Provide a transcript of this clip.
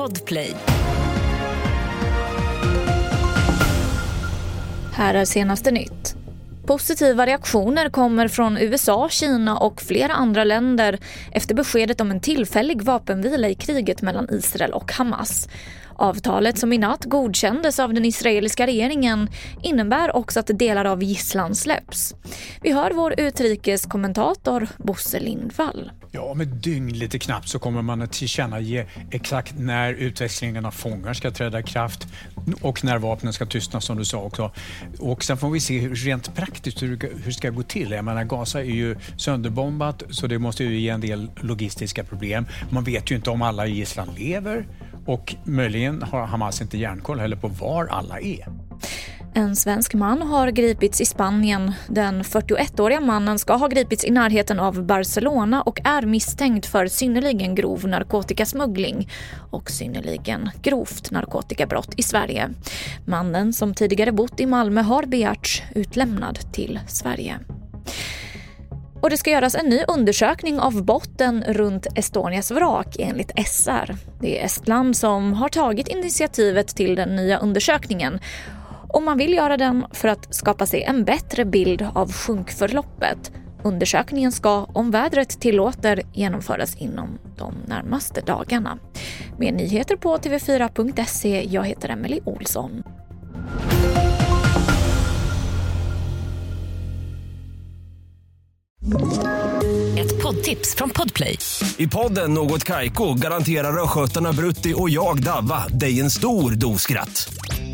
Podplay. Här är senaste nytt. Positiva reaktioner kommer från USA, Kina och flera andra länder efter beskedet om en tillfällig vapenvila i kriget mellan Israel och Hamas. Avtalet som i natt godkändes av den israeliska regeringen innebär också att delar av gisslan släpps. Vi hör vår utrikeskommentator Bosse Lindvall. Ja, om ett dygn lite knappt så kommer man att tillkännage exakt när utväxlingen av fångar ska träda i kraft och när vapnen ska tystna som du sa också. Och sen får vi se hur, rent praktiskt hur, hur det ska gå till. Jag menar, Gaza är ju sönderbombat så det måste ju ge en del logistiska problem. Man vet ju inte om alla i gisslan lever och möjligen har Hamas inte järnkoll heller på var alla är. En svensk man har gripits i Spanien. Den 41-åriga mannen ska ha gripits i närheten av Barcelona och är misstänkt för synnerligen grov narkotikasmuggling och synnerligen grovt narkotikabrott i Sverige. Mannen som tidigare bott i Malmö har begärts utlämnad till Sverige. Och det ska göras en ny undersökning av botten runt Estonias vrak enligt SR. Det är Estland som har tagit initiativet till den nya undersökningen och man vill göra den för att skapa sig en bättre bild av sjunkförloppet. Undersökningen ska, om vädret tillåter, genomföras inom de närmaste dagarna. Mer nyheter på tv4.se. Jag heter Emily Olsson. Ett poddtips från Podplay. I podden Något Kaiko garanterar östgötarna Brutti och jag, Davva, dig en stor dos skratt.